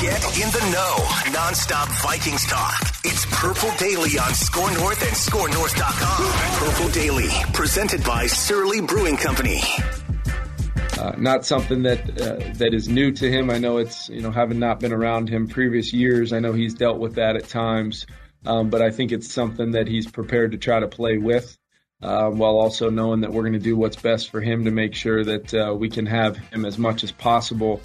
Get in the know. Nonstop Vikings talk. It's Purple Daily on Score North and ScoreNorth.com. Purple Daily, presented by Surly Brewing Company. Uh, not something that uh, that is new to him. I know it's you know having not been around him previous years. I know he's dealt with that at times, um, but I think it's something that he's prepared to try to play with, uh, while also knowing that we're going to do what's best for him to make sure that uh, we can have him as much as possible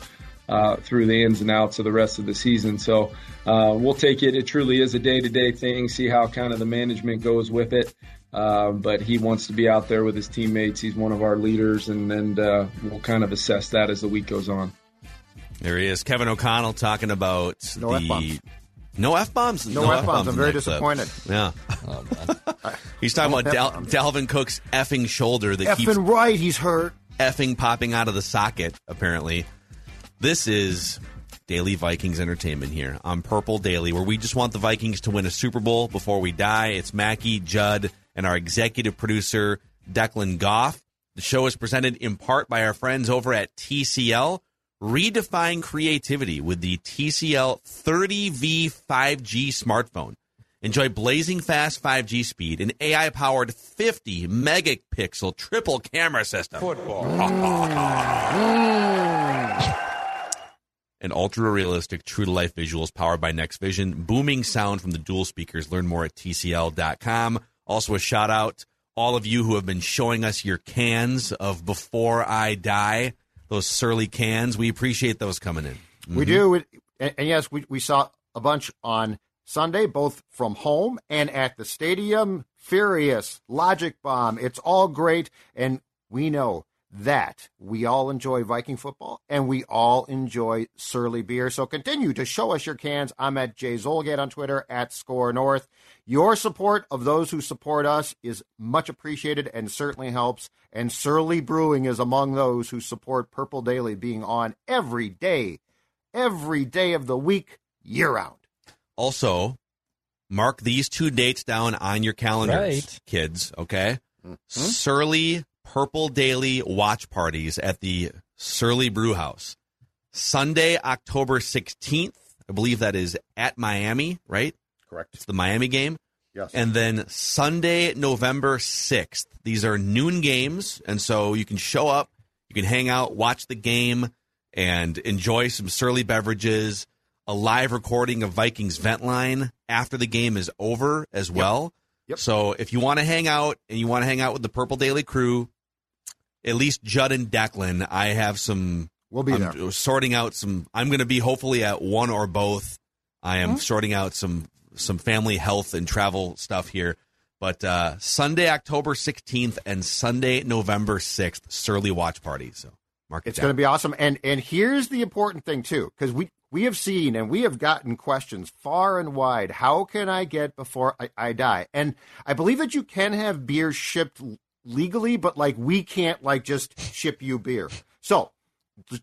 uh, through the ins and outs of the rest of the season. So uh, we'll take it. It truly is a day to day thing. See how kind of the management goes with it. Uh, but he wants to be out there with his teammates. He's one of our leaders, and, and uh, we'll kind of assess that as the week goes on. There he is, Kevin O'Connell, talking about no the F-bombs. no f bombs. No, F-bombs. I'm very in that clip. disappointed. Yeah, Oh, he's talking No about Del- F-bombs. Cook's effing shoulder that keeps Effing right, he's hurt. effing popping out of the socket, apparently. This is Daily Vikings Entertainment here on Purple Daily, where we just want the Vikings to win a Super Bowl before we die. It's Mackey, Judd, and our executive producer, Declan Goff. The show is presented in part by our friends over at TCL. Redefine creativity with the TCL 30V 5G smartphone. Enjoy blazing fast 5G speed, an AI powered 50 megapixel triple camera system. Mm. And ultra realistic, true to life visuals powered by Next Vision. Booming sound from the dual speakers. Learn more at TCL.com. Also, a shout out all of you who have been showing us your cans of Before I Die, those surly cans. We appreciate those coming in. We do. Mm-hmm. And, and yes, we, we saw a bunch on Sunday, both from home and at the stadium. Furious, Logic Bomb. It's all great. And we know that we all enjoy Viking football and we all enjoy Surly beer. So continue to show us your cans. I'm at Jay Zulgad on Twitter, at Score North. Your support of those who support us is much appreciated and certainly helps. And Surly Brewing is among those who support Purple Daily being on every day, every day of the week, year round. Also, mark these two dates down on your calendars, Right. kids, okay? Mm-hmm. Surly Purple Daily watch parties at the Surly Brew House. Sunday, October 16th. I believe that is at Miami, right? Correct. It's the Miami game. Yes. And then Sunday, November 6th. These are noon games. And so you can show up, you can hang out, watch the game, and enjoy some surly beverages, a live recording of Vikings Vent Line after the game is over as well. Yep. So if you want to hang out and you want to hang out with the Purple Daily crew, at least Judd and Declan, I have some. We'll be I'm there. sorting out some. I'm going to be hopefully at one or both. I am sorting out some some family health and travel stuff here. But uh, Sunday, October 16th and Sunday, November 6th, Surly Watch Party. So mark it It's going to be awesome. And and here's the important thing too, because we we have seen and we have gotten questions far and wide. How can I get before I, I die? And I believe that you can have beer shipped l- legally, but like we can't like just ship you beer. So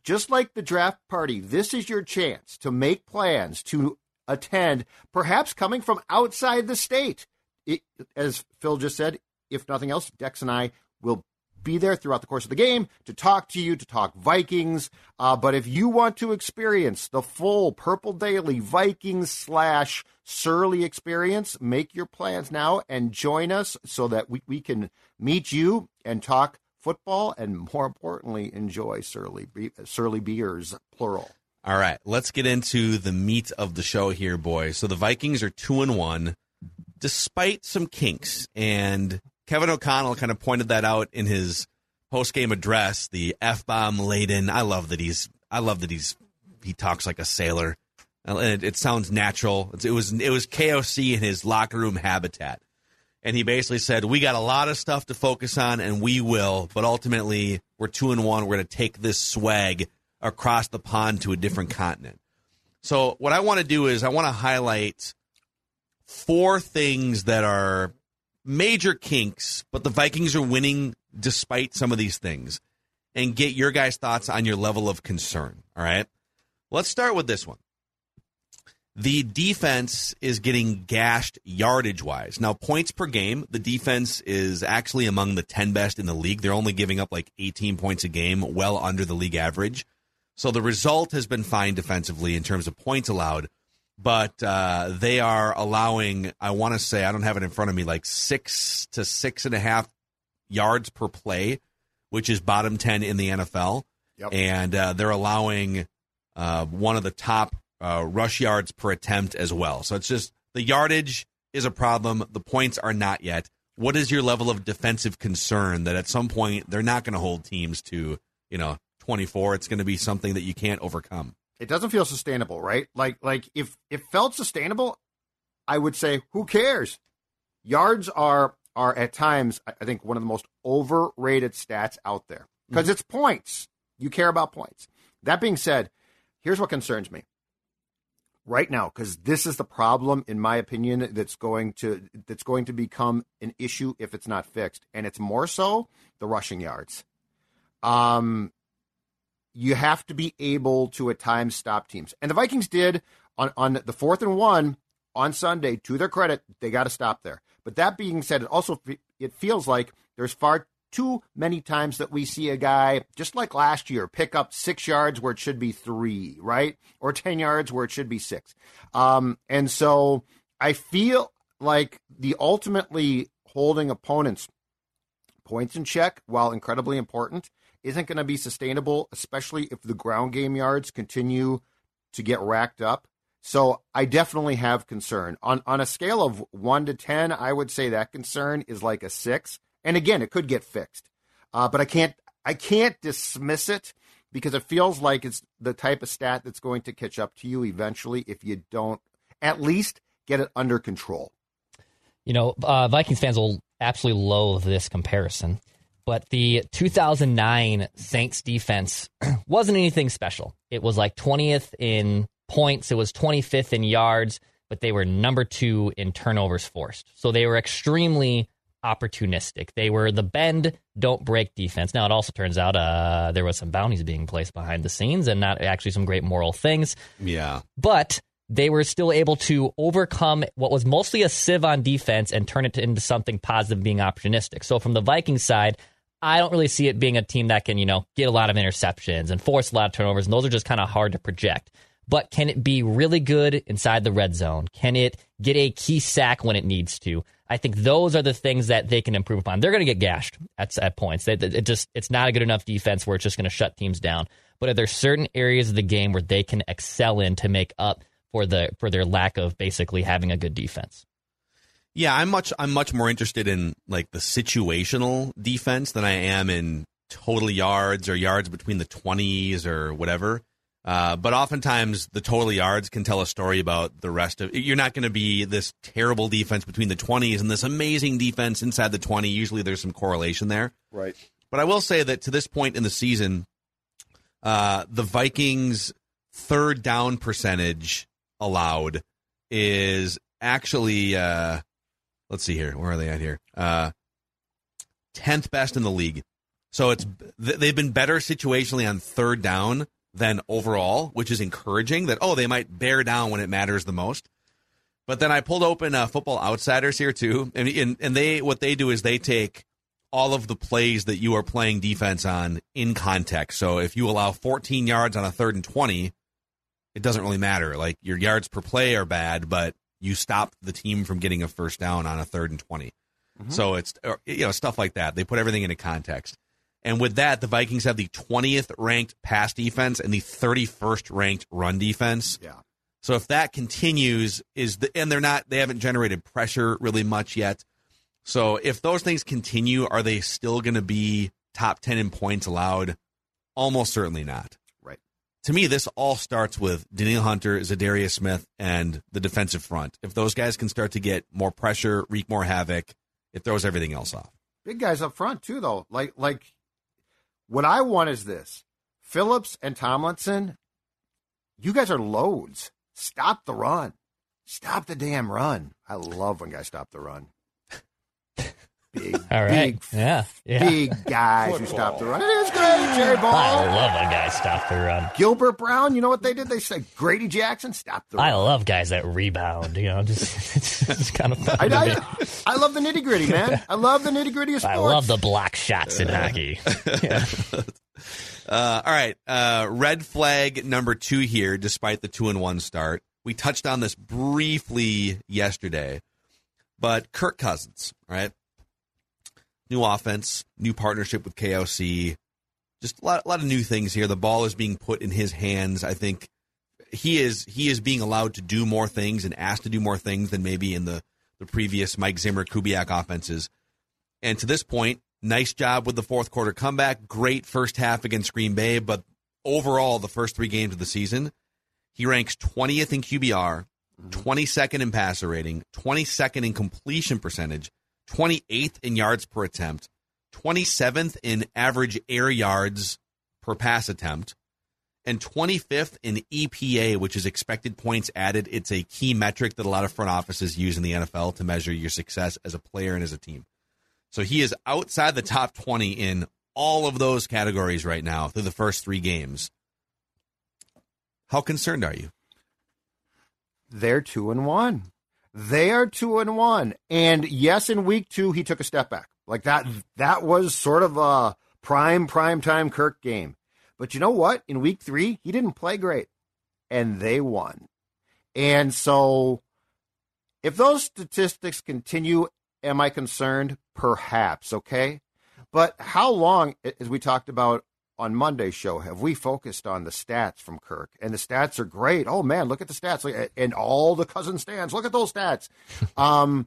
just like the draft party, this is your chance to make plans to attend, perhaps coming from outside the state. It, as Phil just said, if nothing else, Dex and I will be there throughout the course of the game to talk to you, to talk Vikings. Uh, but if you want to experience the full Purple Daily Vikings slash Surly experience, make your plans now and join us so that we, we can meet you and talk football and more importantly, enjoy Surly, Surly beers, plural. All right, let's get into the meat of the show here, boys. So the Vikings are two and one, despite some kinks, and Kevin O'Connell kind of pointed that out in his post game address. The f bomb laden. I love that he's. I love that he's. He talks like a sailor, and it, it sounds natural. It was. It was KOC in his locker room habitat, and he basically said, "We got a lot of stuff to focus on, and we will. But ultimately, we're two and one. We're going to take this swag." across the pond to a different continent. So, what I want to do is I want to highlight four things that are major kinks, but the Vikings are winning despite some of these things, and get your guys' thoughts on your level of concern. All right. Let's start with this one. The defense is getting gashed yardage wise. Now, points per game, the defense is actually among the 10 best in the league. They're only giving up like 18 points a game, well under the league average. So the result has been fine defensively in terms of points allowed, but uh, they are allowing, I want to say, I don't have it in front of me, like six to six and a half yards per play, which is bottom 10 in the NFL. Yep. And uh, they're allowing uh, one of the top uh, rush yards per attempt as well. So it's just the yardage is a problem. The points are not yet. What is your level of defensive concern that at some point they're not going to hold teams to, you know, 24. It's going to be something that you can't overcome. It doesn't feel sustainable, right? Like like if it felt sustainable, I would say who cares? Yards are are at times I think one of the most overrated stats out there because mm-hmm. it's points. You care about points. That being said, here's what concerns me right now because this is the problem in my opinion that's going to that's going to become an issue if it's not fixed and it's more so the rushing yards um you have to be able to at times stop teams. And the Vikings did on, on the fourth and one on Sunday, to their credit, they got to stop there. But that being said, it also it feels like there's far too many times that we see a guy, just like last year, pick up six yards where it should be three, right? Or 10 yards where it should be six. Um, and so I feel like the ultimately holding opponents' points in check, while incredibly important, isn't going to be sustainable, especially if the ground game yards continue to get racked up. So I definitely have concern. On on a scale of 1 to 10, I would say that concern is like a 6. And again, it could get fixed. Uh, but I can't I can't dismiss it because it feels like it's the type of stat that's going to catch up to you eventually if you don't at least get it under control. You know, uh, Vikings fans will absolutely loathe this comparison but the 2009 Saints defense wasn't anything special. It was like 20th in points, it was 25th in yards, but they were number two in turnovers forced. So they were extremely opportunistic. They were the bend, don't break defense. Now, it also turns out uh, there was some bounties being placed behind the scenes and not actually some great moral things. Yeah. But they were still able to overcome what was mostly a sieve on defense and turn it into something positive, being opportunistic. So, from the Vikings side, I don't really see it being a team that can, you know, get a lot of interceptions and force a lot of turnovers, and those are just kind of hard to project. But can it be really good inside the red zone? Can it get a key sack when it needs to? I think those are the things that they can improve upon. They're going to get gashed at, at points. It, it just it's not a good enough defense where it's just going to shut teams down. But are there certain areas of the game where they can excel in to make up for the for their lack of basically having a good defense? Yeah, I'm much I'm much more interested in like the situational defense than I am in total yards or yards between the 20s or whatever. Uh, but oftentimes the total yards can tell a story about the rest of. You're not going to be this terrible defense between the 20s and this amazing defense inside the 20. Usually there's some correlation there. Right. But I will say that to this point in the season, uh, the Vikings' third down percentage allowed is actually uh, let's see here. Where are they at here? Uh, 10th best in the league. So it's they've been better situationally on third down than overall, which is encouraging that, oh, they might bear down when it matters the most. But then I pulled open uh, Football Outsiders here too, and, and and they what they do is they take all of the plays that you are playing defense on in context. So if you allow 14 yards on a third and 20, it doesn't really matter. Like your yards per play are bad, but you stop the team from getting a first down on a third and 20. Mm-hmm. So it's you know stuff like that. They put everything into context. And with that, the Vikings have the 20th ranked pass defense and the 31st ranked run defense. Yeah. So if that continues, is the and they're not they haven't generated pressure really much yet. So if those things continue, are they still going to be top 10 in points allowed? Almost certainly not. To me, this all starts with Danielle Hunter, Za'Darius Smith, and the defensive front. If those guys can start to get more pressure, wreak more havoc, it throws everything else off. Big guys up front too, though. Like like what I want is this: Phillips and Tomlinson. You guys are loads. Stop the run. Stop the damn run. I love when guys stop the run. Big, All right. big, Yeah. Yeah. big guys who stop the run. It is great, Jerry I love when guys stop the run. Gilbert Brown, you know what they did? They said Grady Jackson, stop the run. I love guys that rebound. You know, just it's, it's kind of fun. I, to. I, I love the nitty gritty, man. I love the nitty gritty of sports. I love the block shots in hockey. Yeah. Uh, all right. Uh, red flag number two here, despite the two and one start. We touched on this briefly yesterday, but Kirk Cousins, right? New offense, new partnership with KOC, just a lot, a lot of new things here. The ball is being put in his hands. I think he is he is being allowed to do more things and asked to do more things than maybe in the the previous Mike Zimmer Kubiak offenses. And to this point, nice job with the fourth quarter comeback. Great first half against Green Bay, but overall, the first three games of the season, he ranks 20th in QBR, 22nd mm-hmm. in passer rating, 22nd in completion percentage, 28th in yards per attempt, 27th in average air yards per pass attempt, and 25th in EPA, which is expected points added. It's a key metric that a lot of front offices use in the NFL to measure your success as a player and as a team. So he is outside the top 20 in all of those categories right now through the first three games. How concerned are you? They're two and one. They are two and one. And yes, in week two, he took a step back. Like that, that was sort of a prime, prime time Kirk game. But you know what? In week three, he didn't play great and they won. And so if those statistics continue, am I concerned? Perhaps. Okay. But how long, as we talked about on Monday's show, have we focused on the stats from Kirk? And the stats are great. Oh man, look at the stats and all the Cousins stans. Look at those stats. um,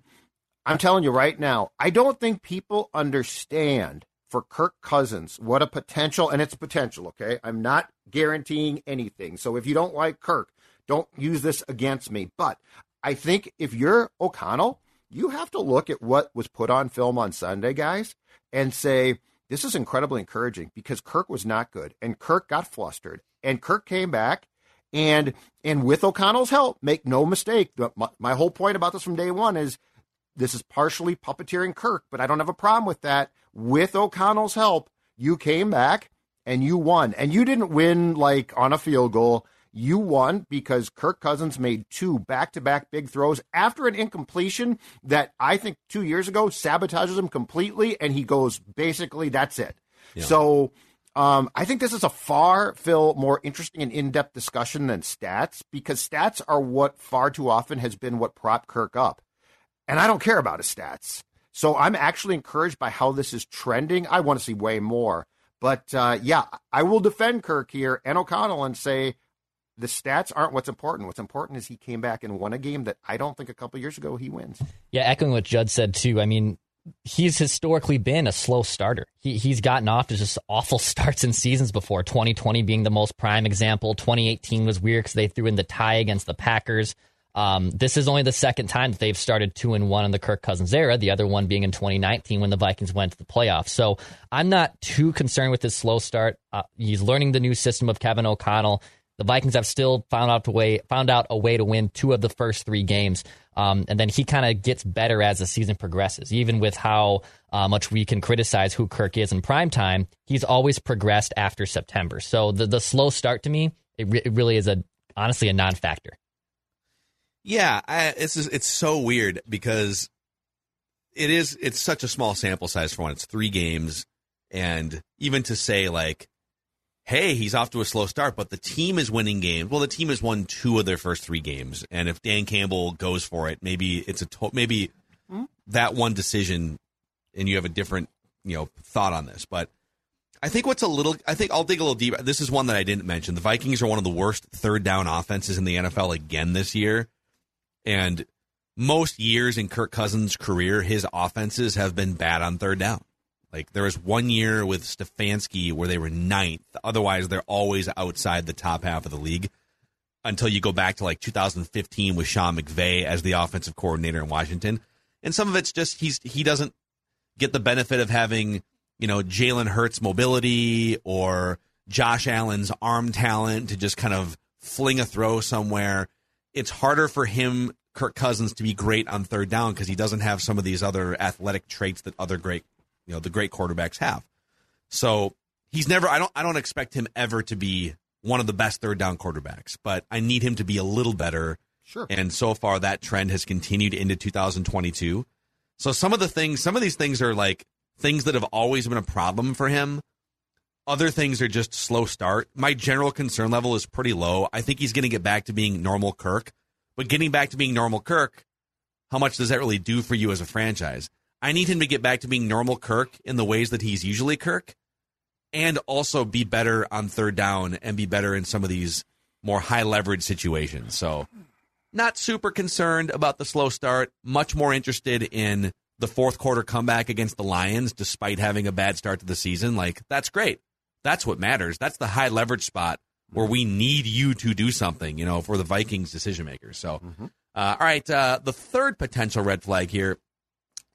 I'm telling you right now, I don't think people understand for Kirk Cousins what a potential, and it's potential. Okay, I'm not guaranteeing anything. So if you don't like Kirk, don't use this against me. But I think if you're O'Connell, you have to look at what was put on film on Sunday, guys, and say, this is incredibly encouraging because Kirk was not good and Kirk got flustered and Kirk came back and and with O'Connell's help, make no mistake, my, my whole point about this from day one is this is partially puppeteering Kirk, but I don't have a problem with that. With O'Connell's help, you came back and you won. And you didn't win like on a field goal. You won because Kirk Cousins made two back to back big throws after an incompletion that I think two years ago sabotages him completely. And he goes, basically, that's it. So um, I think this is a far, Phil, more interesting and in depth discussion than stats because stats are what far too often has been what prop Kirk up. And I don't care about his stats. So I'm actually encouraged by how this is trending. I want to see way more. But uh, yeah, I will defend Kirk here and O'Connell and say the stats aren't what's important. What's important is he came back and won a game that I don't think a couple years ago he wins. Yeah, echoing what Judd said too. I mean, he's historically been a slow starter. He he's gotten off to just awful starts in seasons before. 2020 being the most prime example. 2018 was weird because they threw in the tie against the Packers. Um, this is only the second time that they've started two and one in the Kirk Cousins era. The other one being in 2019 when the Vikings went to the playoffs. So I'm not too concerned with his slow start. Uh, he's learning the new system of Kevin O'Connell. The Vikings have still found out a way found out a way to win two of the first three games, um, and then he kind of gets better as the season progresses. Even with how uh, much we can criticize who Kirk is in prime time, he's always progressed after September. So the the slow start to me, it, re- it really is a honestly a non-factor. Yeah, I, it's just, it's so weird because it is it's such a small sample size for one. It's three games, and even to say like, hey, he's off to a slow start, but the team is winning games. Well, the team has won two of their first three games, and if Dan Campbell goes for it, maybe it's a to- maybe hmm? that one decision, and you have a different you know thought on this, but. I think what's a little, I think I'll dig a little deeper. This is one that I didn't mention. The Vikings are one of the worst third down offenses in the NFL again this year. And most years in Kirk Cousins' career, his offenses have been bad on third down. Like there was one year with Stefanski where they were ninth. Otherwise, they're always outside the top half of the league until you go back to like 2015 with Sean McVay as the offensive coordinator in Washington. And some of it's just he's he doesn't get the benefit of having you know Jalen Hurts mobility or Josh Allen's arm talent to just kind of fling a throw somewhere. It's harder for him, Kirk Cousins, to be great on third down because he doesn't have some of these other athletic traits that other great you know the great quarterbacks have. So he's never. I don't. I don't expect him ever to be one of the best third down quarterbacks, but I need him to be a little better. Sure. And so far, that trend has continued into 2022. So some of the things, some of these things are like things that have always been a problem for him. Other things are just slow start. My general concern level is pretty low. I think he's going to get back to being normal Kirk, but getting back to being normal Kirk, how much does that really do for you as a franchise? I need him to get back to being normal Kirk in the ways that he's usually Kirk and also be better on third down and be better in some of these more high leverage situations. So, not super concerned about the slow start, much more interested in the fourth quarter comeback against the Lions despite having a bad start to the season. Like, that's great. That's what matters. That's the high leverage spot where we need you to do something, you know, for the Vikings decision makers. So, mm-hmm. uh, all right, uh, the third potential red flag here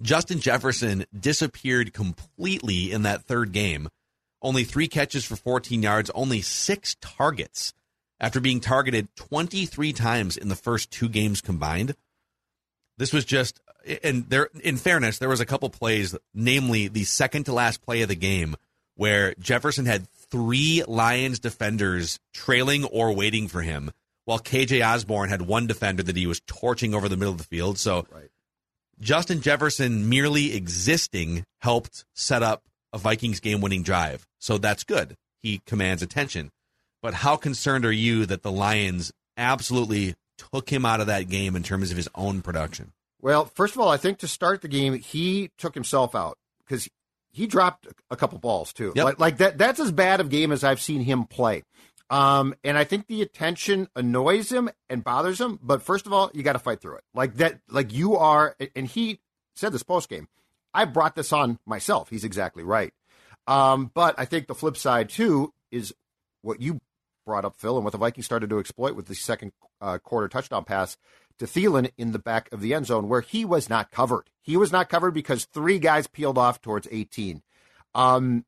Justin Jefferson disappeared completely in that third game. Only three catches for 14 yards, only six targets after being targeted 23 times in the first two games combined. This was just, and there, in fairness, there was a couple plays, namely the second to last play of the game, where Jefferson had three Lions defenders trailing or waiting for him, while KJ Osborn had one defender that he was torching over the middle of the field. So right. Justin Jefferson merely existing helped set up a Vikings game winning drive. So that's good. He commands attention. But how concerned are you that the Lions absolutely took him out of that game in terms of his own production? Well, first of all, I think to start the game, he took himself out because he dropped a couple balls too. Yep. Like, like that that's as bad of game as I've seen him play. Um, and I think the attention annoys him and bothers him. But first of all, you got to fight through it. Like that, like you are. And he said this post game. I brought this on myself. He's exactly right. Um, but I think the flip side too is what you brought up, Phil, and what the Vikings started to exploit with the second uh, quarter touchdown pass to Thielen in the back of the end zone, where he was not covered. He was not covered because three guys peeled off towards 18. Um,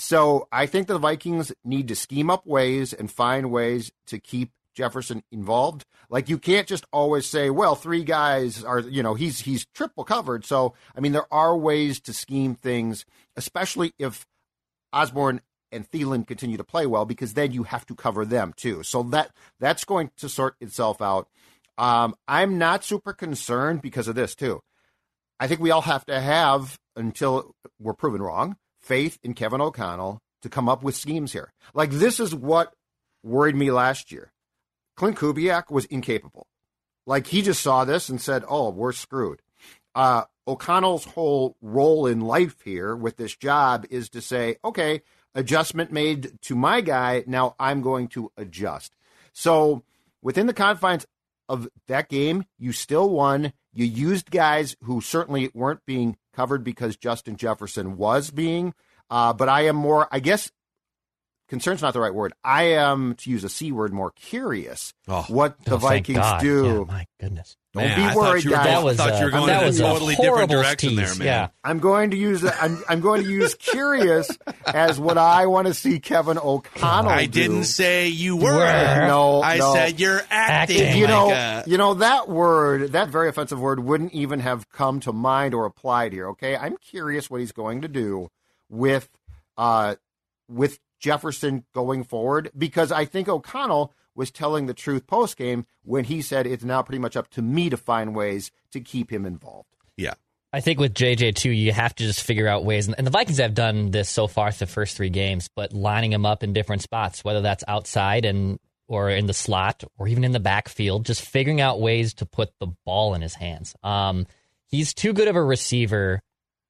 so I think the Vikings need to scheme up ways and find ways to keep Jefferson involved. Like you can't just always say, well, three guys are, you know, he's he's triple covered. So I mean, there are ways to scheme things, especially if Osborn and Thielen continue to play well, because then you have to cover them too. So that that's going to sort itself out. Um, I'm not super concerned because of this too. I think we all have to have until we're proven wrong faith in Kevin O'Connell to come up with schemes here. Like this is what worried me last year. Klint Kubiak was incapable. Like he just saw this and said, "Oh, we're screwed." Uh, O'Connell's whole role in life here with this job is to say, "Okay, adjustment made to my guy. Now I'm going to adjust." So within the confines of that game, you still won. You used guys who certainly weren't being covered because Justin Jefferson was being. Uh, but I am more, I guess, concern's not the right word. I am, to use a C word, more curious oh, what the oh, Vikings do. Yeah, my goodness. Don't man, be worried, guys. That was, thought you were going uh, in a totally different direction tease. there, man. Yeah. I'm going to use I'm, I'm going to use curious as what I want to see Kevin O'Connell. I do. didn't say you were. No, I no. said you're acting. acting. You know, like a... you know that word, that very offensive word, wouldn't even have come to mind or applied here. Okay, I'm curious what he's going to do with, uh, with Jefferson going forward because I think O'Connell was telling the truth post game when he said it's now pretty much up to me to find ways to keep him involved. Yeah. I think with JJ too, you have to just figure out ways, and the Vikings have done this so far the first three games, but lining him up in different spots, whether that's outside and or in the slot or even in the backfield, just figuring out ways to put the ball in his hands. Um, he's too good of a receiver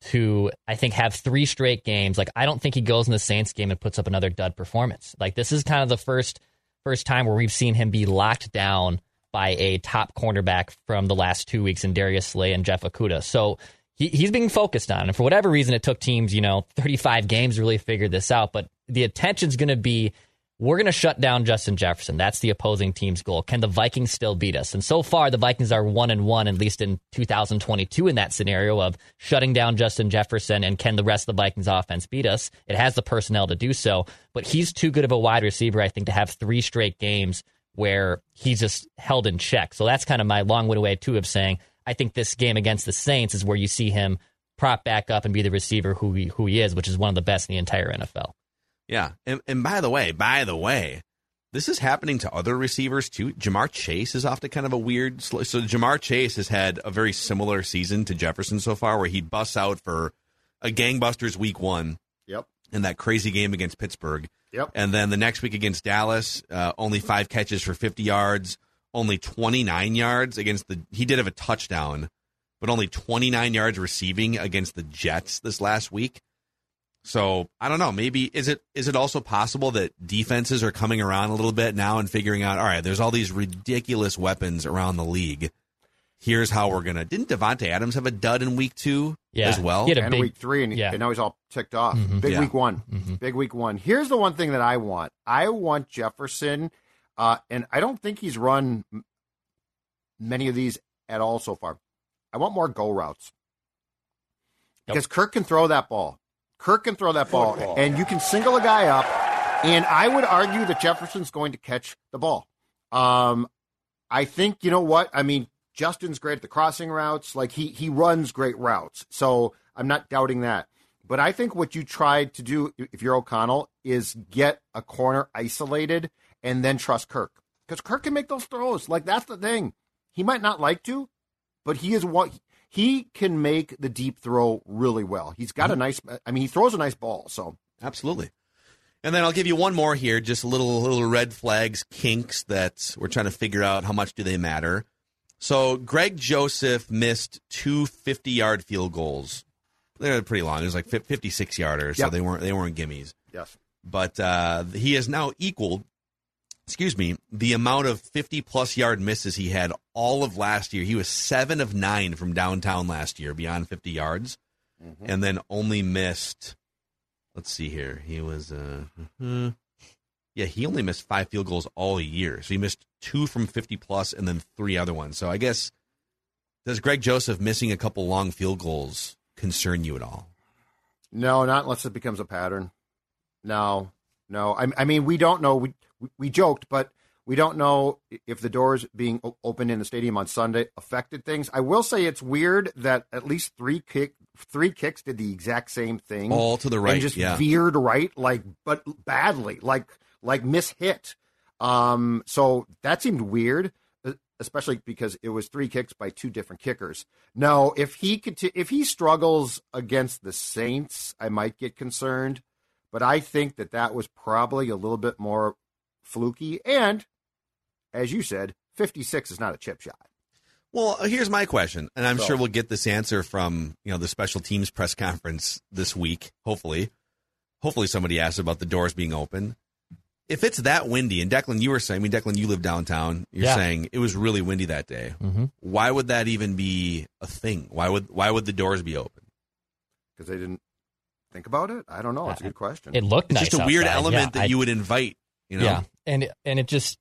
to I think have three straight games. Like I don't think he goes in the Saints game and puts up another dud performance. Like this is kind of the first first time where we've seen him be locked down by a top cornerback from the last two weeks in Darius Slay and Jeff Okudah. So he, he's being focused on. And for whatever reason, it took teams, you know, 35 games to really figure this out. But the attention's going to be we're going to shut down Justin Jefferson. That's the opposing team's goal. Can the Vikings still beat us? And so far, the Vikings are one and one, at least in 2022, in that scenario of shutting down Justin Jefferson. And can the rest of the Vikings offense beat us? It has the personnel to do so, but he's too good of a wide receiver, I think, to have three straight games where he's just held in check. So that's kind of my long winded way, too, of saying I think this game against the Saints is where you see him prop back up and be the receiver who he, who he is, which is one of the best in the entire NFL. Yeah, and, and by the way, by the way, this is happening to other receivers too. Ja'Marr Chase is off to kind of a weird. So Ja'Marr Chase has had a very similar season to Jefferson so far, where he busts out for a gangbusters week one. Yep. In that crazy game against Pittsburgh. Yep. And then the next week against Dallas, uh, only five catches for 50 yards, only 29 yards against the. He did have a touchdown, but only 29 yards receiving against the Jets this last week. So I don't know. Maybe is it is it also possible that defenses are coming around a little bit now and figuring out? All right, there's all these ridiculous weapons around the league. Here's how we're gonna. Didn't Davante Adams have a dud in week two yeah. as well? He had and big, week three, and, yeah. and, now he's all ticked off. Mm-hmm. Big yeah. week one. Mm-hmm. Big week one. Here's the one thing that I want. I want Jefferson, uh, and I don't think he's run many of these at all so far. I want more go routes because Kirk can throw that ball. Kirk can throw that ball, Football. and you can single a guy up. And I would argue that Jefferson's going to catch the ball. Um, I think you know what I mean. Justin's great at the crossing routes. Like he he runs great routes, so I'm not doubting that. But I think what you tried to do, if you're O'Connell, is get a corner isolated and then trust Kirk because Kirk can make those throws. Like that's the thing. He might not like to, but he is what he can make the deep throw really well. He's got mm-hmm. a nice. I mean, he throws a nice ball. So absolutely. And then I'll give you one more here, just a little little red flags, kinks that we're trying to figure out how much do they matter. So Greg Joseph missed two 50 yard field goals. They're pretty long. It was like 56 yarders, yep. so they weren't they weren't gimmies. Yes. But uh, he has now equaled excuse me, the amount of 50 plus yard misses he had all of last year. He was seven of nine from downtown last year, beyond 50 yards, mm-hmm. and then only missed. Let's see here. He was, uh, uh, yeah, he only missed five field goals all year. So he missed two from 50 plus and then three other ones. So I guess, does Greg Joseph missing a couple long field goals concern you at all? No, not unless it becomes a pattern. No, no. I, I mean, we don't know. We, we joked, but we don't know if the doors being opened in the stadium on Sunday affected things. I will say it's weird that at least three kick three kicks did the exact same thing, all to the right, and just yeah. veered right, like but badly, like like mishit. Um, so that seemed weird, especially because it was three kicks by two different kickers. Now, if he could, if he struggles against the Saints, I might get concerned. But I think that that was probably a little bit more fluky. And as you said, 56 is not a chip shot. Well, here's my question, and I'm so. sure we'll get this answer from you know the special teams press conference this week. Hopefully, hopefully somebody asks about the doors being open. If it's that windy, and Declan, you were saying, I mean, Declan, you live downtown. You're yeah. saying it was really windy that day. Mm-hmm. Why would that even be a thing? Why would why would the doors be open? Because they didn't think about it. I don't know. It's a good question. It looked it's nice just a weird element yeah, that I, you would invite you know? Yeah, and and it just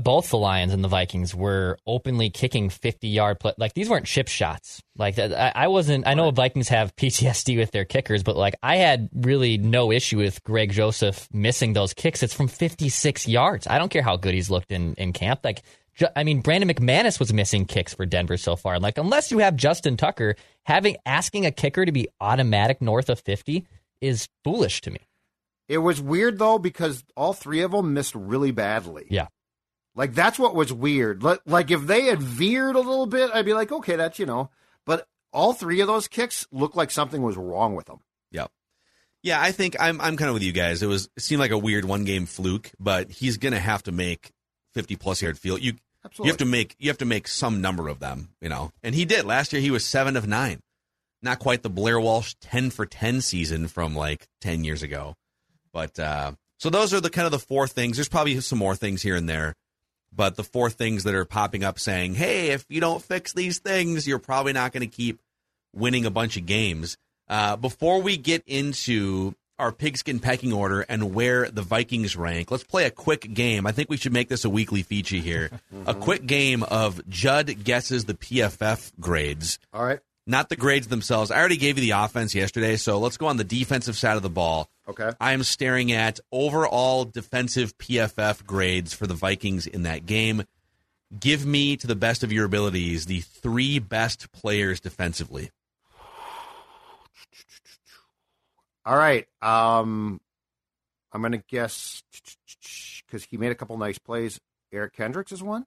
both the Lions and the Vikings were openly kicking 50 yard play. Like these weren't chip shots. Like I, I wasn't. I know Vikings have PTSD with their kickers, but like I had really no issue with Greg Joseph missing those kicks. It's from 56 yards. I don't care how good he's looked in in camp. Like I mean, Brandon McManus was missing kicks for Denver so far. Like unless you have Justin Tucker, having asking a kicker to be automatic north of 50 is foolish to me. It was weird though because all three of them missed really badly. Yeah. Like that's what was weird. Like if they had veered a little bit, I'd be like, okay, that's you know. But all three of those kicks looked like something was wrong with them. Yeah. Yeah, I think I'm I'm kind of with you guys. It was it seemed like a weird one game fluke, but he's gonna have to make 50 plus yard field. You Absolutely. you have to make you have to make some number of them, you know. And he did last year. He was seven of nine. not quite the Blair Walsh 10 for 10 season from like 10 years ago. But uh, so those are the kind of the four things. There's probably some more things here and there, but the four things that are popping up saying, hey, if you don't fix these things, you're probably not going to keep winning a bunch of games. Uh, before we get into our pigskin pecking order and where the Vikings rank, let's play a quick game. I think we should make this a weekly feature here. A quick game of Judd guesses the PFF grades All right. Not the grades themselves. I already gave you the offense yesterday, so let's go on the defensive side of the ball. Okay. I am staring at overall defensive PFF grades for the Vikings in that game. Give me, to the best of your abilities, the three best players defensively. All right. Um, I'm going to guess because he made a couple nice plays. Eric Kendricks is one.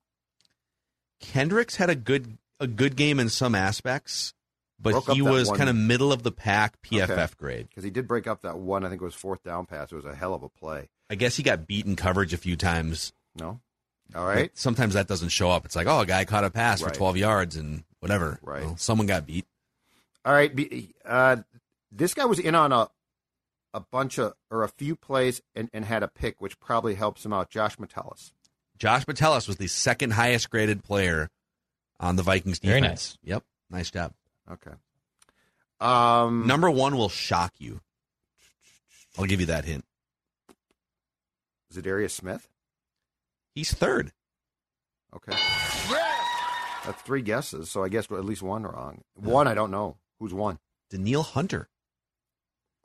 Kendricks had a good a good game in some aspects, but he was one- kind of middle of the pack PFF Okay. grade. because he did break up that one. I think it was fourth down pass. It was a hell of a play. I guess he got beaten coverage a few times. No. All right. But sometimes that doesn't show up. It's like, oh, a guy caught a pass Right. for 12 yards and whatever. Right. Well, someone got beat. All right. Uh, this guy was in on a a bunch of or a few plays and, and had a pick, which probably helps him out. Josh Metellus. Josh Metellus was the second highest graded player on the Vikings defense. Very nice. Yep. Nice job. Okay. Um. Number one will shock you. I'll give you that hint. Za'Darius Smith. He's third. Okay. That's three guesses, so I guess at least one wrong. One I don't know. Who's one? Danielle Hunter.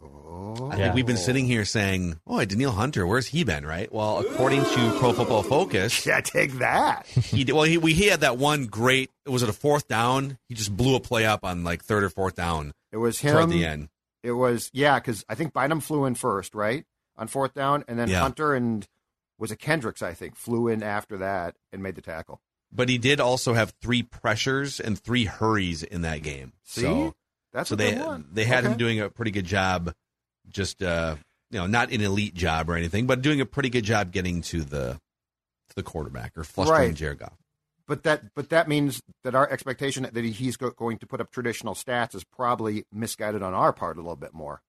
Oh. I think we've been sitting here saying, "Oh, Danielle Hunter, where's he been?" Right. Well, according to Pro Football Focus, Yeah, take that. he did, well. He we he had that one great. Was it a fourth down? He just blew a play up on like third or fourth down It was him. toward the end. It was yeah, because I think Bynum flew in first, right on fourth down, and then Yeah. Hunter and was it Kendricks? I think flew in after that and made the tackle. But he did also have three pressures and three hurries in that game. See, So, that's so a they they had him doing a pretty good job. Just uh, you know, not an elite job or anything, but doing a pretty good job getting to the to the quarterback or frustrating Right. Jared Goff. But that but that means that our expectation that he's go- going to put up traditional stats is probably misguided on our part a little bit more.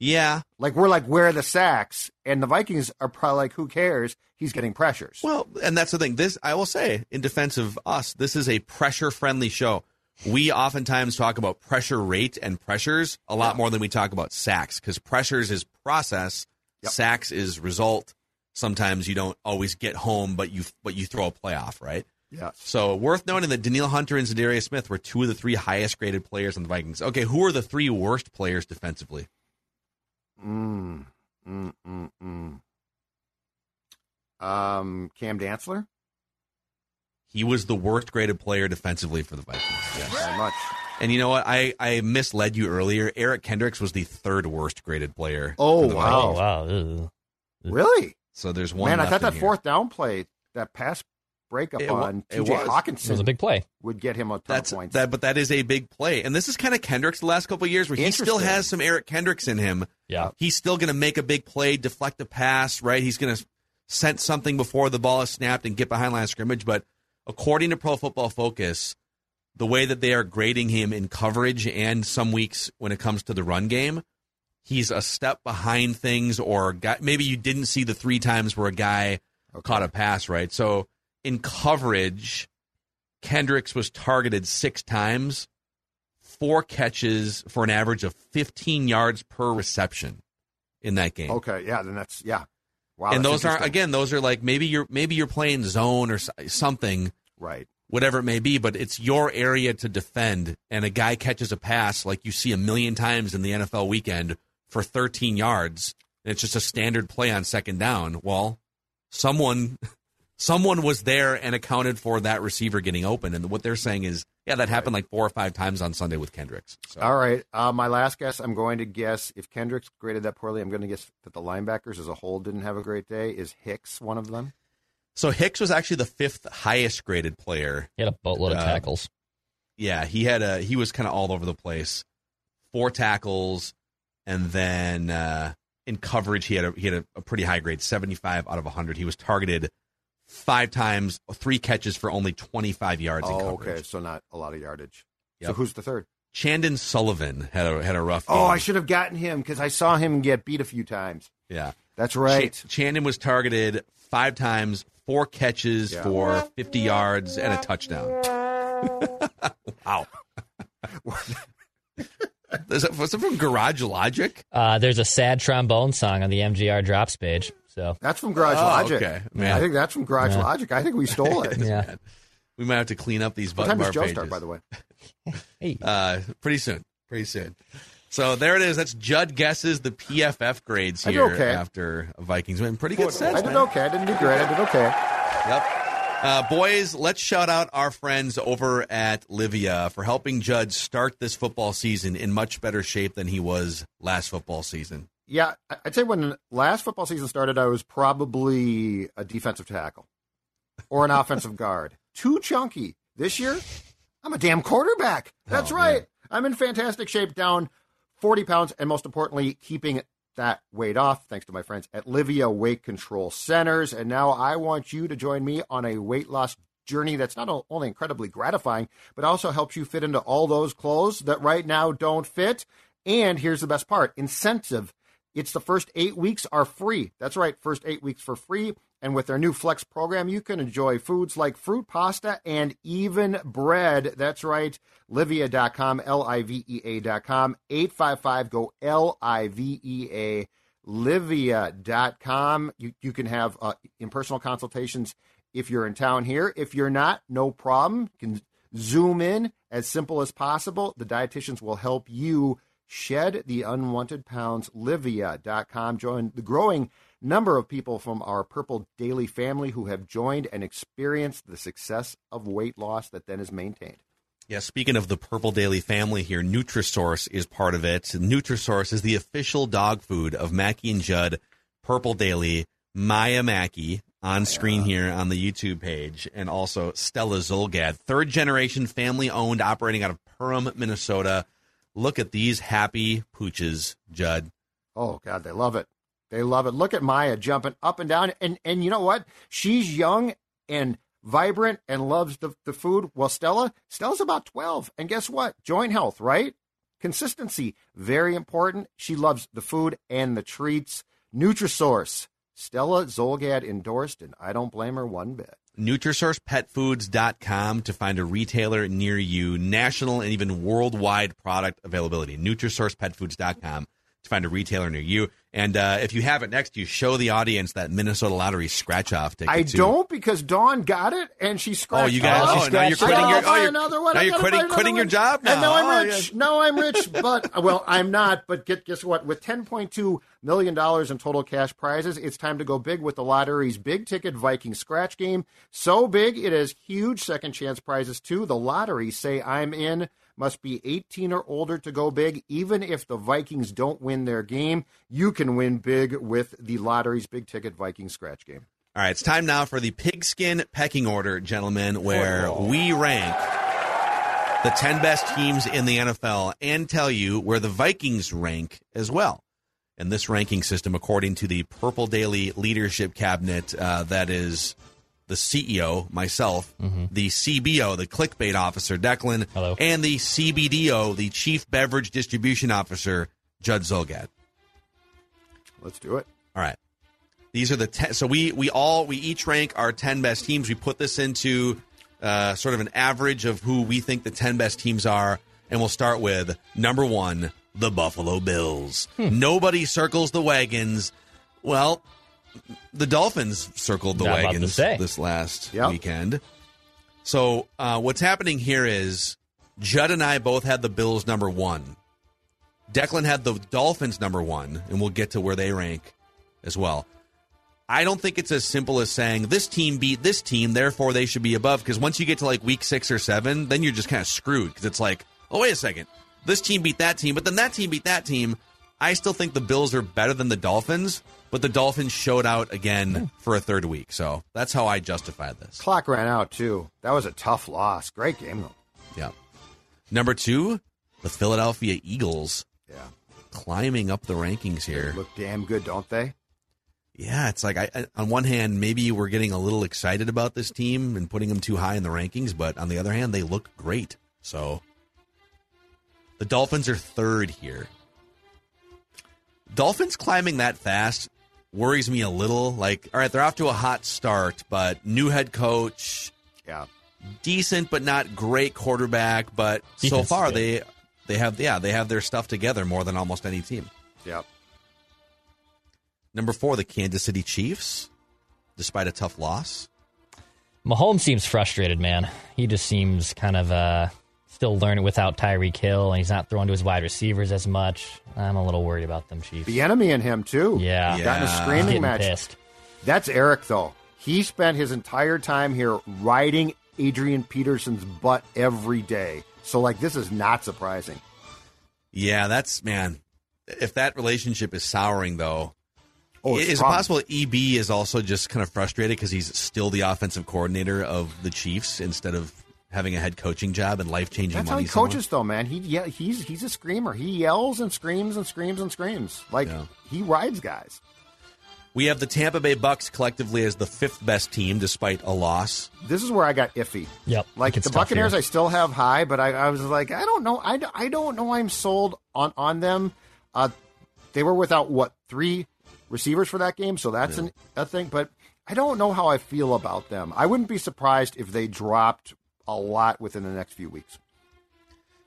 Yeah, Like we're like where are the sacks, and the Vikings are probably like who cares? He's getting pressures. Well, and that's the thing. This I will say in defense of us, this is a pressure friendly show. We oftentimes talk about pressure rate and pressures a lot more than we talk about sacks because pressures is process, Yep. sacks is result. Sometimes you don't always get home, but you but you throw a playoff, right? yes. So worth noting that Danielle Hunter and Za'Darius Smith were two of the three highest graded players on the Vikings. Okay, who are the three worst players defensively? Mm, mm, mm, mm. Um, Cam Dantzler. He was the worst graded player defensively for the Vikings. Yes. Very much. And you know what? I, I misled you earlier. Eric Kendricks was the third worst graded player. Oh, for the wow. Oh Vikings. wow. Ugh. Really? So there's one. Man, I thought in that here. fourth down play, that pass breakup It on it T.J. was. It Hockenson was a big play. would get him a ton That's of points. that, but that is a big play, and this is kind of Kendricks the last couple of years where he still has some Eric Kendricks in him. Yeah. He's still going to make a big play, deflect a pass, right? He's going to sense something before the ball is snapped and get behind line of scrimmage. But according to Pro Football Focus, the way that they are grading him in coverage and some weeks when it comes to the run game, he's a step behind things, or got, maybe you didn't see the three times where a guy caught a pass, right? So in coverage, Kendricks was targeted six times, four catches for an average of 15 yards per reception in that game. okay, yeah, then that's yeah. Wow, and those are again, those are like maybe you're maybe you're playing zone or something, right. whatever it may be, but it's your area to defend, and a guy catches a pass like you see a million times in the NFL weekend for 13 yards, and it's just a standard play on second down. Well, someone someone was there and accounted for that receiver getting open, and what they're saying is, yeah, that happened like four or five times on Sunday with Kendricks. So. All right. Uh, my last guess, I'm going to guess if Kendricks graded that poorly, I'm going to guess that the linebackers as a whole didn't have a great day. Is Hicks one of them? So Hicks was actually the fifth highest graded player He had a boatload of Uh, tackles. Yeah, he had a he was kind of all over the place. Four tackles, and then uh, in coverage he had a he had a, a pretty high grade, seventy five out of hundred. He was targeted five times, three catches for only twenty five yards in Oh, coverage. okay. So not a lot of yardage. So who's the third? Chandon Sullivan had a, had a rough. Oh. I should have gotten him because I saw him get beat a few times. Yeah, That's right. Ch- Chandon was targeted five times, four catches Yeah. for 50 yards and a touchdown. wow. Is that, was it from Garage Logic? Uh, there's a sad trombone song on the MGR drops page. So That's from Garage Oh, Logic. okay. Man. I think that's from Garage Yeah. Logic. I think we stole it. yeah. We might have to clean up these What button time bar does Joe pages. start, by the way? Hey. Uh, pretty soon. Pretty soon. So there it is. That's Judd guesses the PFF grades here okay. after Vikings win. Pretty good sense, I did man. okay. I didn't do great. I did okay. Yep. Uh, boys, let's shout out our friends over at Livea for helping Judd start this football season in much better shape than he was last football season. Yeah, I- I'd say when last football season started, I was probably a defensive tackle or an offensive guard. Too chunky. This year, I'm a damn quarterback. That's Oh, right. man. I'm in fantastic shape, down 40 pounds, and most importantly, keeping that weight off thanks to my friends at Livea Weight Control Centers. And now I want you to join me on a weight loss journey that's not only incredibly gratifying, but also helps you fit into all those clothes that right now don't fit. And here's the best part incentive. It's the first eight weeks are free. That's right, first eight weeks for free. And with their new Flex program, you can enjoy foods like fruit pasta and even bread. That's right, livea.com, L I V E A.com, 855 go L I V E A, livea.com. You, you can have uh, impersonal consultations if you're in town here. If you're not, no problem. You can zoom in as simple as possible. The dietitians will help you shed the unwanted pounds. Livea.com. Join the growing number of people from our Purple Daily family who have joined and experienced the success of weight loss that then is maintained. Yeah, speaking of the Purple Daily family here, Nutrisource is part of it. Nutrisource is the official dog food of Mackey and Judd, Purple Daily, Maya Mackey on screen here on the YouTube page, and also Stella Zulgad, third generation family owned, operating out of Perham, Minnesota. Look at these happy pooches, Judd. Oh God, they love it. They love it. Look at Maya jumping up and down, and and you know what? She's young and vibrant and loves the, the food. Well, Stella, Stella's about twelve, and guess what? Joint health, right? Consistency, very important. She loves the food and the treats. Nutrisource, Stella Zulgad endorsed, and I don't blame her one bit. NutrisourcePetFoods.com to find a retailer near you, national and even worldwide product availability. NutrisourcePetFoods.com to find a retailer near you. And uh, if you have it next you, show the audience that Minnesota Lottery scratch off ticket. I too. don't because Dawn got it and she Oh, scratched. you got Oh, it. Oh, now you're quitting your. Oh, you're, another one. now you're quitting, quitting your job now. And now I'm Oh, rich. yeah. No, I'm rich, but well, I'm not. But get, guess what? With 10.2 million dollars in total cash prizes, it's time to go big with the lottery's big ticket Viking scratch game. So big, it has huge second chance prizes too. The lottery say I'm in. Must be 18 or older to go big. Even if the Vikings don't win their game, you can win big with the lottery's big ticket Viking scratch game. All right, it's time now for the pigskin pecking order, gentlemen, where we rank the 10 best teams in the NFL and tell you where the Vikings rank as well. And this ranking system, according to the Purple Daily Leadership Cabinet, uh, that is the CEO, myself, the CBO, the clickbait officer, Declan, Hello. and the CBDO, the Chief Beverage Distribution Officer, Judd Zulgad. Let's do it. All right. These are the ten. So we we all we each rank our ten best teams. We put this into uh, sort of an average of who we think the ten best teams are, and we'll start with number one, the Buffalo Bills. Nobody circles the wagons. Well, the Dolphins circled the Not wagons this last Yep. weekend. So uh, what's happening here is Judd and I both had the Bills number one. Declan had the Dolphins number one, and we'll get to where they rank as well. I don't think it's as simple as saying this team beat this team, therefore they should be above. Because once you get to like week six or seven, then you're just kind of screwed. Because it's like, oh wait a second, this team beat that team, but then that team beat that team. I still think the Bills are better than the Dolphins, but the Dolphins showed out again for a third week. So that's how I justify this. Clock ran out too. That was a tough loss. Great game though. Yeah. Number two, the Philadelphia Eagles Yeah, climbing up the rankings here. look damn good, don't they? Yeah, it's like I, I, on one hand, maybe we're getting a little excited about this team and putting them too high in the rankings, but on the other hand, they look great. So The Dolphins are third here. Dolphins climbing that fast worries me a little. Like, all right, they're off to a hot start, but new head coach, Yeah. decent but not great quarterback. But so Defense is far good. they they have yeah they have their stuff together more than almost any team. Yeah. Number four, the Kansas City Chiefs, despite a tough loss. Mahomes seems frustrated, man. He just seems kind of uh, still learning without Tyreek Hill, and he's not throwing to his wide receivers as much. I'm a little worried about them, Chiefs. The enemy in him too. Yeah. Got in a screaming match. pissed. That's Eric though. He spent his entire time here riding Adrian Peterson's butt every day. So like this is not surprising. Yeah, that's man. If that relationship is souring, though, Oh, it's is it possible EB is also just kind of frustrated because he's still the offensive coordinator of the Chiefs instead of having a head coaching job and life changing That's how money? he coaches though, man. He yeah, he's he's a screamer. He yells and screams and screams and screams. Like Yeah. he rides guys. We have the Tampa Bay Bucks collectively as the fifth best team despite a loss. This is where I got iffy. Yep. Like the Buccaneers, here. I still have high, but I, I was like, I don't know. I, I don't know. I'm sold on on them. Uh, they were without what three receivers for that game, so that's an, a thing. But I don't know how I feel about them. I wouldn't be surprised if they dropped a lot within the next few weeks.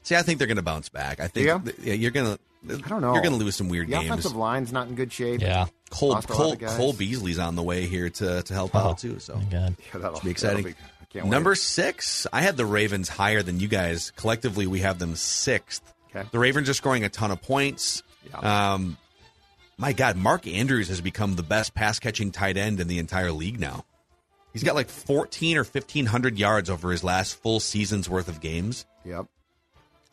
See, I think they're going to bounce back. I think Yeah? th- yeah, you're going to. I don't know. You're going to lose some weird The games. offensive line's not in good shape. Yeah. Cole Lost Cole. Cole Beasley's on the way here to to help Oh, out too. So my God. Yeah, that'll, be exciting. that'll be- I can't wait. Number six, I had the Ravens higher than you guys. Collectively, we have them sixth. Okay. The Ravens are scoring a ton of points. Yeah. Um, my God, Mark Andrews has become the best pass catching tight end in the entire league now. He's got like 14 or 1,500 yards over his last full season's worth of games Yep.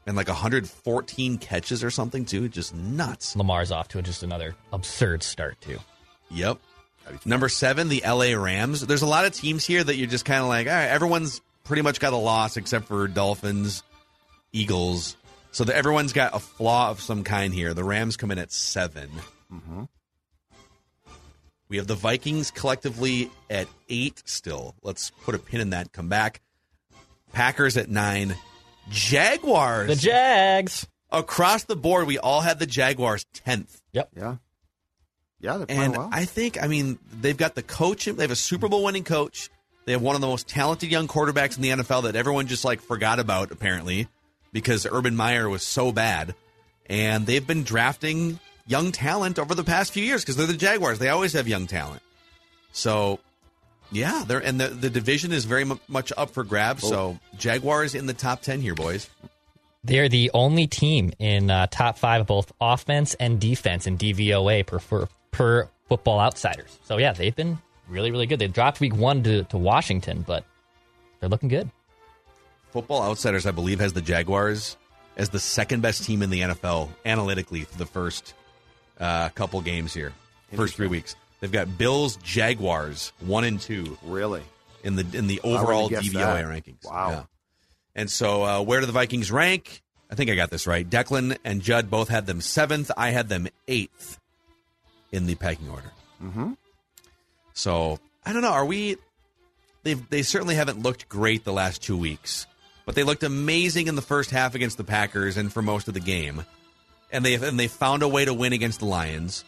and like 114 catches or something, too. Just nuts. Lamar's off to just another absurd start, too. Yep. Number seven, the LA Rams. There's a lot of teams here that you're just kind of like, all right, everyone's pretty much got a loss except for Dolphins, Eagles. So that everyone's got a flaw of some kind here. The Rams come in at 7 We have the Vikings collectively at eight still. Let's put a pin in that. Come back. Packers at nine. Jaguars The Jags. across the board. We all had the Jaguars tenth. Yep. Yeah. Yeah, they're playing And well. I think, I mean, they've got the coach. They have a Super Bowl winning coach. They have one of the most talented young quarterbacks in the NFL that everyone just like forgot about apparently because Urban Meyer was so bad. And they've been drafting young talent over the past few years because they're the Jaguars. They always have young talent. So, yeah, they're and the the division is very mu- much up for grabs. So Jaguars in the top ten here, boys. They're the only team in uh, top five of both offense and defense in DVOA per, per, per Football Outsiders. So, yeah, they've been really, really good. They dropped week one to, to Washington, but they're looking good. Football Outsiders, I believe, has the Jaguars as the second best team in the NFL analytically for the first uh, couple games here, first three weeks. They've got Bills, Jaguars, one and two really. in the in the overall DVOA that. rankings. Wow. Yeah. And so, uh, where do the Vikings rank? I think I got this right. Declan and Judd both had them seventh. I had them eighth in the pecking order. Mm-hmm. So I don't know. Are we? They they certainly haven't looked great the last two weeks, but they looked amazing in the first half against the Packers and for most of the game, and they and they found a way to win against the Lions.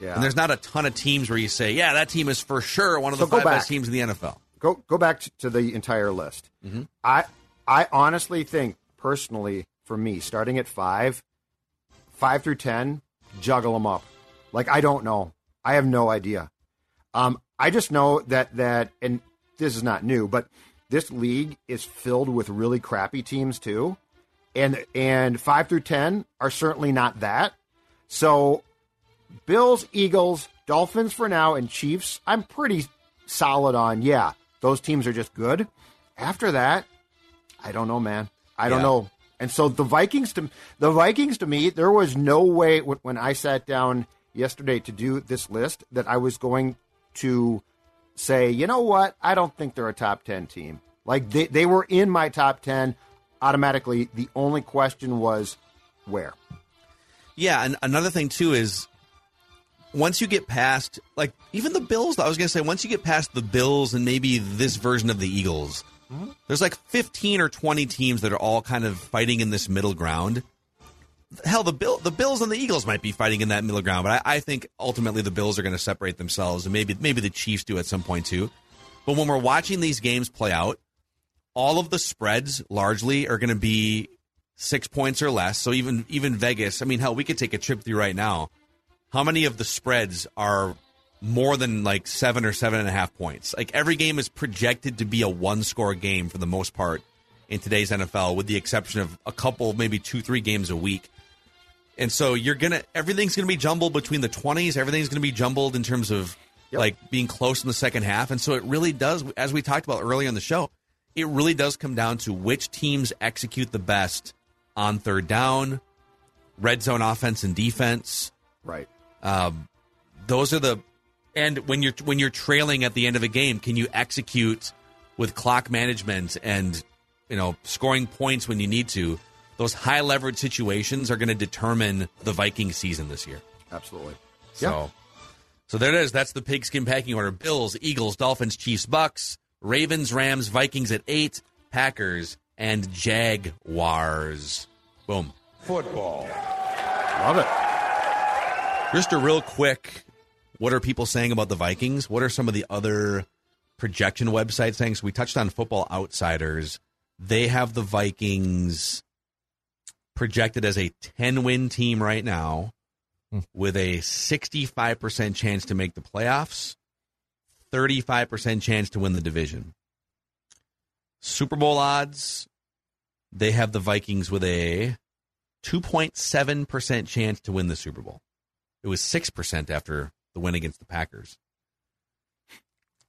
Yeah. And there's not a ton of teams where you say, yeah, that team is for sure one of the go five best teams in the NFL. go go back to, to the entire list. Mm-hmm. I I honestly think personally for me, starting at five, five through ten, juggle them up. Like I don't know, I have no idea. Um, I just know that that, and this is not new, but this league is filled with really crappy teams too, and and five through ten are certainly not that. So Bills, Eagles, Dolphins for now, and Chiefs, I'm pretty solid on. Yeah, those teams are just good. After that, I don't know, man. I don't Yeah. know. And so the Vikings to the Vikings to me, there was no way when, when I sat down yesterday to do this list that I was going to say, you know what? I don't think they're a top ten team. Like they they were in my top ten automatically. The only question was where. Yeah, and another thing too is once you get past like even the Bills, I was gonna say once you get past the Bills and maybe this version of the Eagles, mm-hmm. there's like 15 or 20 teams that are all kind of fighting in this middle ground. hell, the Bill, the Bills and the Eagles might be fighting in that middle ground, but I, I think ultimately the Bills are going to separate themselves, and maybe maybe the Chiefs do at some point too. But when we're watching these games play out, all of the spreads largely are going to be six points or less. So even even Vegas, I mean, hell, we could take a trip through right now. How many of the spreads are more than like seven or seven and a half points? Like every game is projected to be a one score game for the most part in today's NFL, with the exception of a couple, maybe two, three games a week. And so you're gonna everything's gonna be jumbled between the twenties. Everything's gonna be jumbled in terms of Yep. like being close in the second half. And so it really does, as we talked about earlier in the show, it really does come down to which teams execute the best on third down, red zone offense and defense. Right. Um, those are the and when you're when you're trailing at the end of a game, can you execute with clock management and you know scoring points when you need to? Those high leverage situations are going to determine the Viking season this year. Absolutely. So, so there it is. That's the pigskin packing order: Bills, Eagles, Dolphins, Chiefs, Bucks, Ravens, Rams, Vikings at eight, Packers, and Jaguars. Boom. Football. Love it. Just a real quick, what are people saying about the Vikings? What are some of the other projection websites saying? So we touched on Football Outsiders. They have the Vikings projected as a 10 win team right now hmm. with a 65% chance to make the playoffs, 35% chance to win the division. Super Bowl odds, they have the Vikings with a 2.7% chance to win the Super Bowl. It was 6% after the win against the Packers.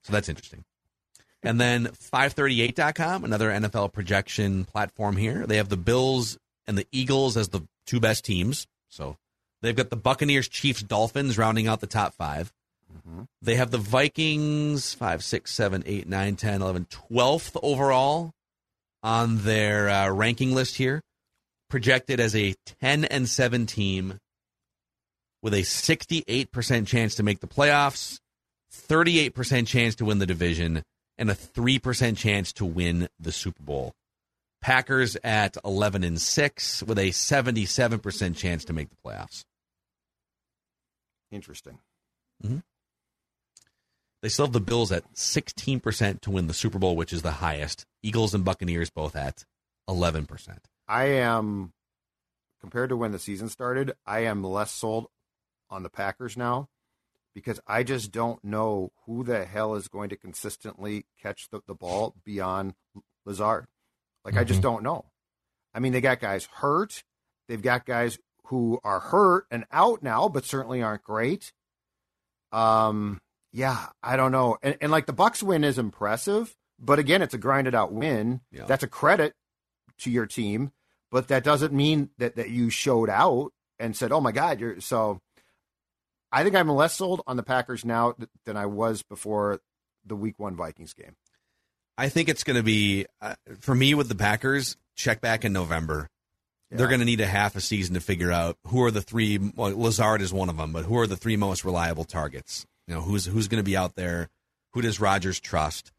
So that's interesting. And then 538.com, another NFL projection platform here. They have the Bills and the Eagles as the two best teams. So they've got the Buccaneers, Chiefs, Dolphins rounding out the top 5 They have the Vikings, 5, 6, 7, 8, 9, 10, 11, 12th overall on their uh, ranking list here. Projected as a 10 and 7 team with a 68% chance to make the playoffs, 38% chance to win the division, and a 3% chance to win the Super Bowl. Packers at 11 and 6 with a 77% chance to make the playoffs. Interesting. They still have the Bills at 16% to win the Super Bowl, which is the highest. Eagles and Buccaneers both at 11%. I am compared to when the season started, I am less sold on the Packers now because I just don't know who the hell is going to consistently catch the, the ball beyond Lazard. Like I just don't know. I mean, they got guys hurt. They've got guys who are hurt and out now, but certainly aren't great. Um, yeah, I don't know. And, and like the Bucks win is impressive, but again, it's a grinded out win. Yeah. That's a credit to your team, but that doesn't mean that that you showed out and said, "Oh my God, you're so." I think I'm less sold on the Packers now th- than I was before the Week One Vikings game. I think it's going to be, uh, for me with the Packers, check back in November. They're going to need a half a season to figure out who are the three. Well, Lazard is one of them, but who are the three most reliable targets? You know, who's who's going to be out there? Who does Rodgers trust?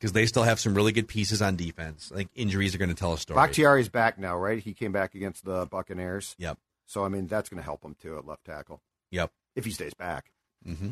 Because they still have some really good pieces on defense. I think injuries are going to tell a story. Bakhtiari's back now, right? He came back against the Buccaneers, Yep, so I mean that's going to help him too at left tackle yep. if he stays back. hmm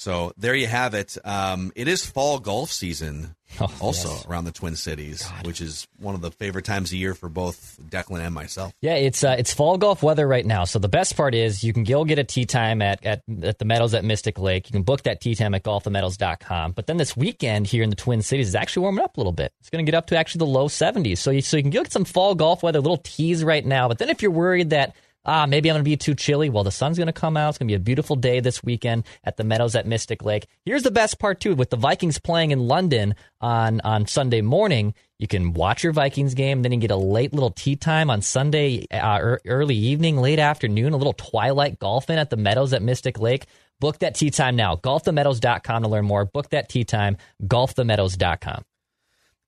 So there you have it. Um, it is fall golf season, Oh, also yes. around the Twin Cities, which is one of the favorite times of year for both Declan and myself. Yeah, it's uh, it's fall golf weather right now. So the best part is you can go get a tee time at, at, at the Meadows at Mystic Lake. You can book that tee time at golfthemeadows.com. But then this weekend here in the Twin Cities is actually warming up a little bit. It's going to get up to actually the low 70s. So you, so you can go get some fall golf weather, little tees right now. But then if you're worried that ah, maybe I'm going to be too chilly. Well, the sun's going to come out. It's going to be a beautiful day this weekend at the Meadows at Mystic Lake. Here's the best part too: with the Vikings playing in London on on Sunday morning, you can watch your Vikings game. Then you get a late little tee time on Sunday, uh, ear- early evening, late afternoon, a little twilight golfing at the Meadows at Mystic Lake. Book that tee time now. Golfthemeadows.com to learn more. Book that tee time. Golfthemeadows.com.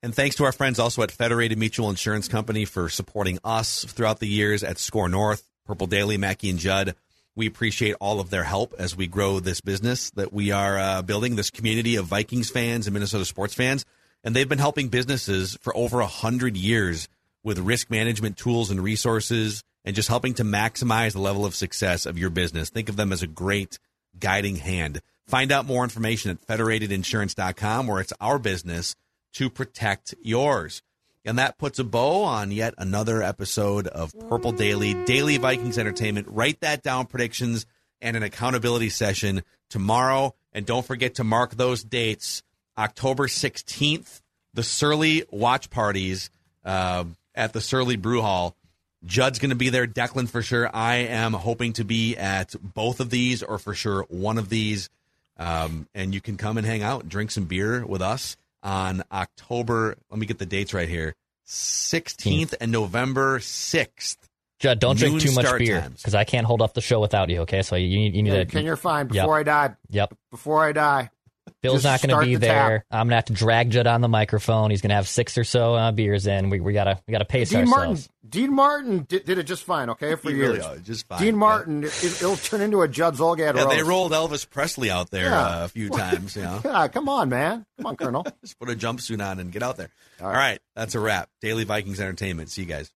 And thanks to our friends also at Federated Mutual Insurance Company for supporting us throughout the years at Score North, Purple Daily, Mackey and Judd. We appreciate all of their help as we grow this business that we are uh, building, this community of Vikings fans and Minnesota sports fans. And they've been helping businesses for over a hundred years with risk management tools and resources, and just helping to maximize the level of success of your business. Think of them as a great guiding hand. Find out more information at federatedinsurance.com where it's our business to protect yours. And that puts a bow on yet another episode of Purple Daily, Daily Vikings Entertainment. Write that down predictions and an accountability session tomorrow. And don't forget to mark those dates October 16th, the Surly watch parties uh, at the Surly Brew Hall. Judd's going to be there. Declan for sure. I am hoping to be at both of these or for sure one of these. Um, and you can come and hang out drink some beer with us on October. Let me get the dates right here 16th hmm. and November 6th. Judd, don't drink too much beer because I can't hold up the show without you. Okay, so you need you need Hey, to. Ken, you're fine. Yep. Before I die, Yep. before I die, Bill's Just not going to be the there. tap. I'm going to have to drag Judd on the microphone. He's going to have six or so uh, beers in. We, we gotta we gotta pace Dean ourselves. Martin. Dean Martin did, did it just fine. Okay, for You years. really are, just fine, Dean yeah. Martin, it, will turn into a Judd Zulgad Yeah, roast. they rolled Elvis Presley out there Yeah. uh, a few times. You know, Yeah, come on, man. Come on, Colonel. just put a jumpsuit on and get out there. All right, that's a wrap. Daily Vikings Entertainment. See you guys.